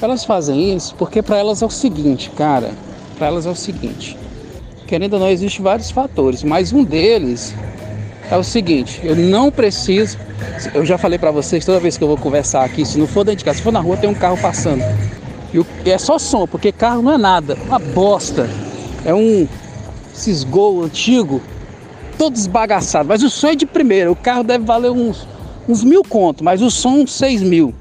Elas fazem isso porque para elas é o seguinte, cara. Para elas é o seguinte. Querendo ou não, existem vários fatores, mas um deles é o seguinte: eu não preciso. Eu já falei para vocês toda vez que eu vou conversar aqui, se não for dentro de casa, se for na rua, tem um carro passando. E é só som, porque carro não é nada, uma bosta. É um esses gol antigo, todo esbagaçado. Mas o som é de primeira. O carro deve valer uns, uns mil contos, mas o som seis mil.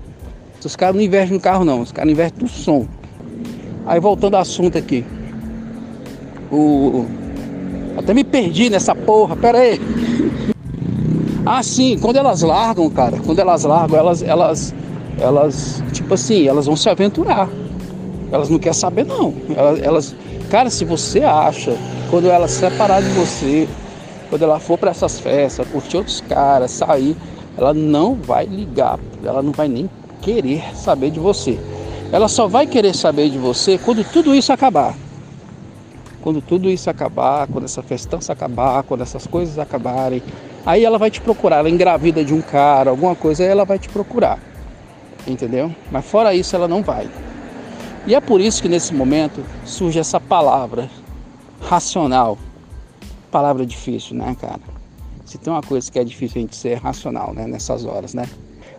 Os caras não investem no carro não, os caras investem no som. Aí voltando ao assunto aqui. O. Até me perdi nessa porra, pera aí. Ah sim, quando elas largam, cara, quando elas largam, elas, elas, elas, tipo assim, elas vão se aventurar. Elas não querem saber não. Elas, elas cara, se você acha, quando ela se separar de você, quando ela for para essas festas, curtir outros caras, sair, ela não vai ligar, ela não vai nem querer saber de você. Ela só vai querer saber de você quando tudo isso acabar. Quando tudo isso acabar, quando essa festança acabar, quando essas coisas acabarem, aí ela vai te procurar. Ela engravida de um cara, alguma coisa, aí ela vai te procurar. Entendeu? Mas fora isso, ela não vai. E é por isso que nesse momento surge essa palavra racional. Palavra difícil, né, cara? Se tem uma coisa que é difícil a gente ser racional, né, nessas horas, né?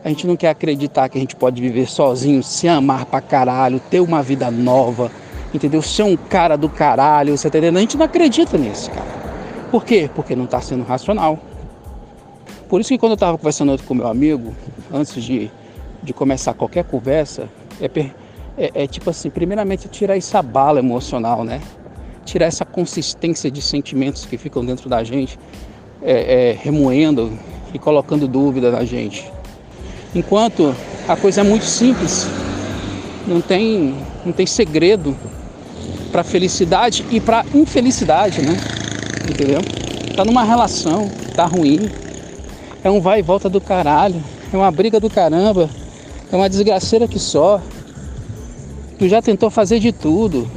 A gente não quer acreditar que a gente pode viver sozinho, se amar pra caralho, ter uma vida nova, entendeu? Ser um cara do caralho, você tá entendendo? A gente não acredita nisso, cara. Por quê? Porque não tá sendo racional. Por isso que quando eu tava conversando com meu amigo, antes de, de começar qualquer conversa, é, é, é tipo assim, primeiramente tirar essa bala emocional, né? Tirar essa consistência de sentimentos que ficam dentro da gente, é, é, remoendo e colocando dúvida na gente. Enquanto a coisa é muito simples, não tem, não tem segredo para felicidade e para infelicidade, né? Entendeu? Tá numa relação, tá ruim, é um vai e volta do caralho, é uma briga do caramba, é uma desgraceira que só. Tu já tentou fazer de tudo.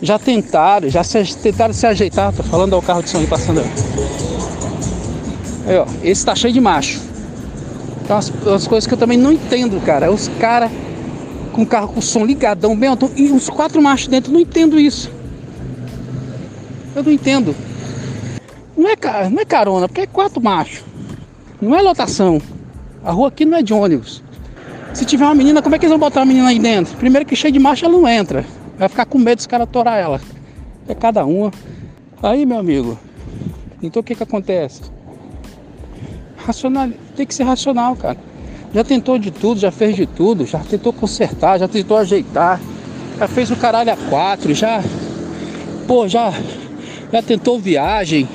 Já tentaram, já se, tentaram se ajeitar. Tô falando ao carro de som aí passando. Aí, ó, esse tá cheio de macho. Então as, as coisas que eu também não entendo, cara. É os caras com o carro com o som ligadão, bem alto, e os quatro machos dentro, não entendo isso. Eu não entendo. Não é, não é carona, porque é quatro machos. Não é lotação. A rua aqui não é de ônibus. Se tiver uma menina, como é que eles vão botar uma menina aí dentro? Primeiro que cheio de marcha ela não entra. Vai ficar com medo dos caras atorar ela. É cada uma. Aí, meu amigo. Então o que que acontece? Racional, tem que ser racional, cara. Já tentou de tudo, já fez de tudo, já tentou consertar, já tentou ajeitar, já fez o caralho a quatro, já. Pô, já. Já tentou viagem,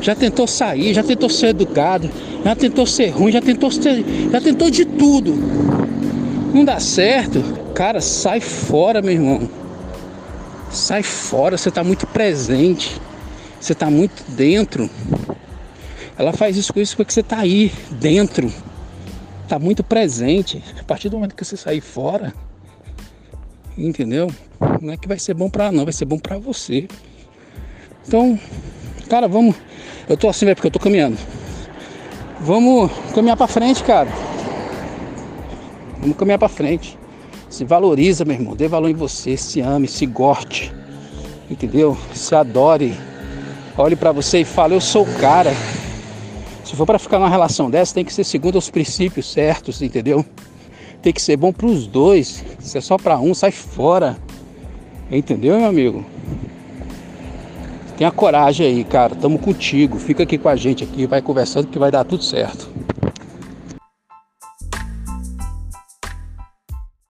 já tentou sair, já tentou ser educado, já tentou ser ruim, já tentou ser, já tentou de tudo. Não dá certo, cara, sai fora, meu irmão. Sai fora, você está muito presente, você está muito dentro. Ela faz isso com isso porque você está aí dentro, está muito presente. A partir do momento que você sair fora, entendeu? Não é que vai ser bom para não, vai ser bom para você. Então, cara, vamos. Eu tô assim, é porque eu tô caminhando. Vamos caminhar para frente, cara. Vamos caminhar para frente. Se valoriza, meu irmão. Dê valor em você. Se ame, se goste. Entendeu? Se adore. Olhe para você e fale: Eu sou o cara. Se for para ficar numa relação dessa, tem que ser segundo os princípios certos, entendeu? Tem que ser bom para os dois. Se é só para um, sai fora. Entendeu, meu amigo? Tenha coragem aí, cara. Tamo contigo. Fica aqui com a gente aqui, vai conversando que vai dar tudo certo.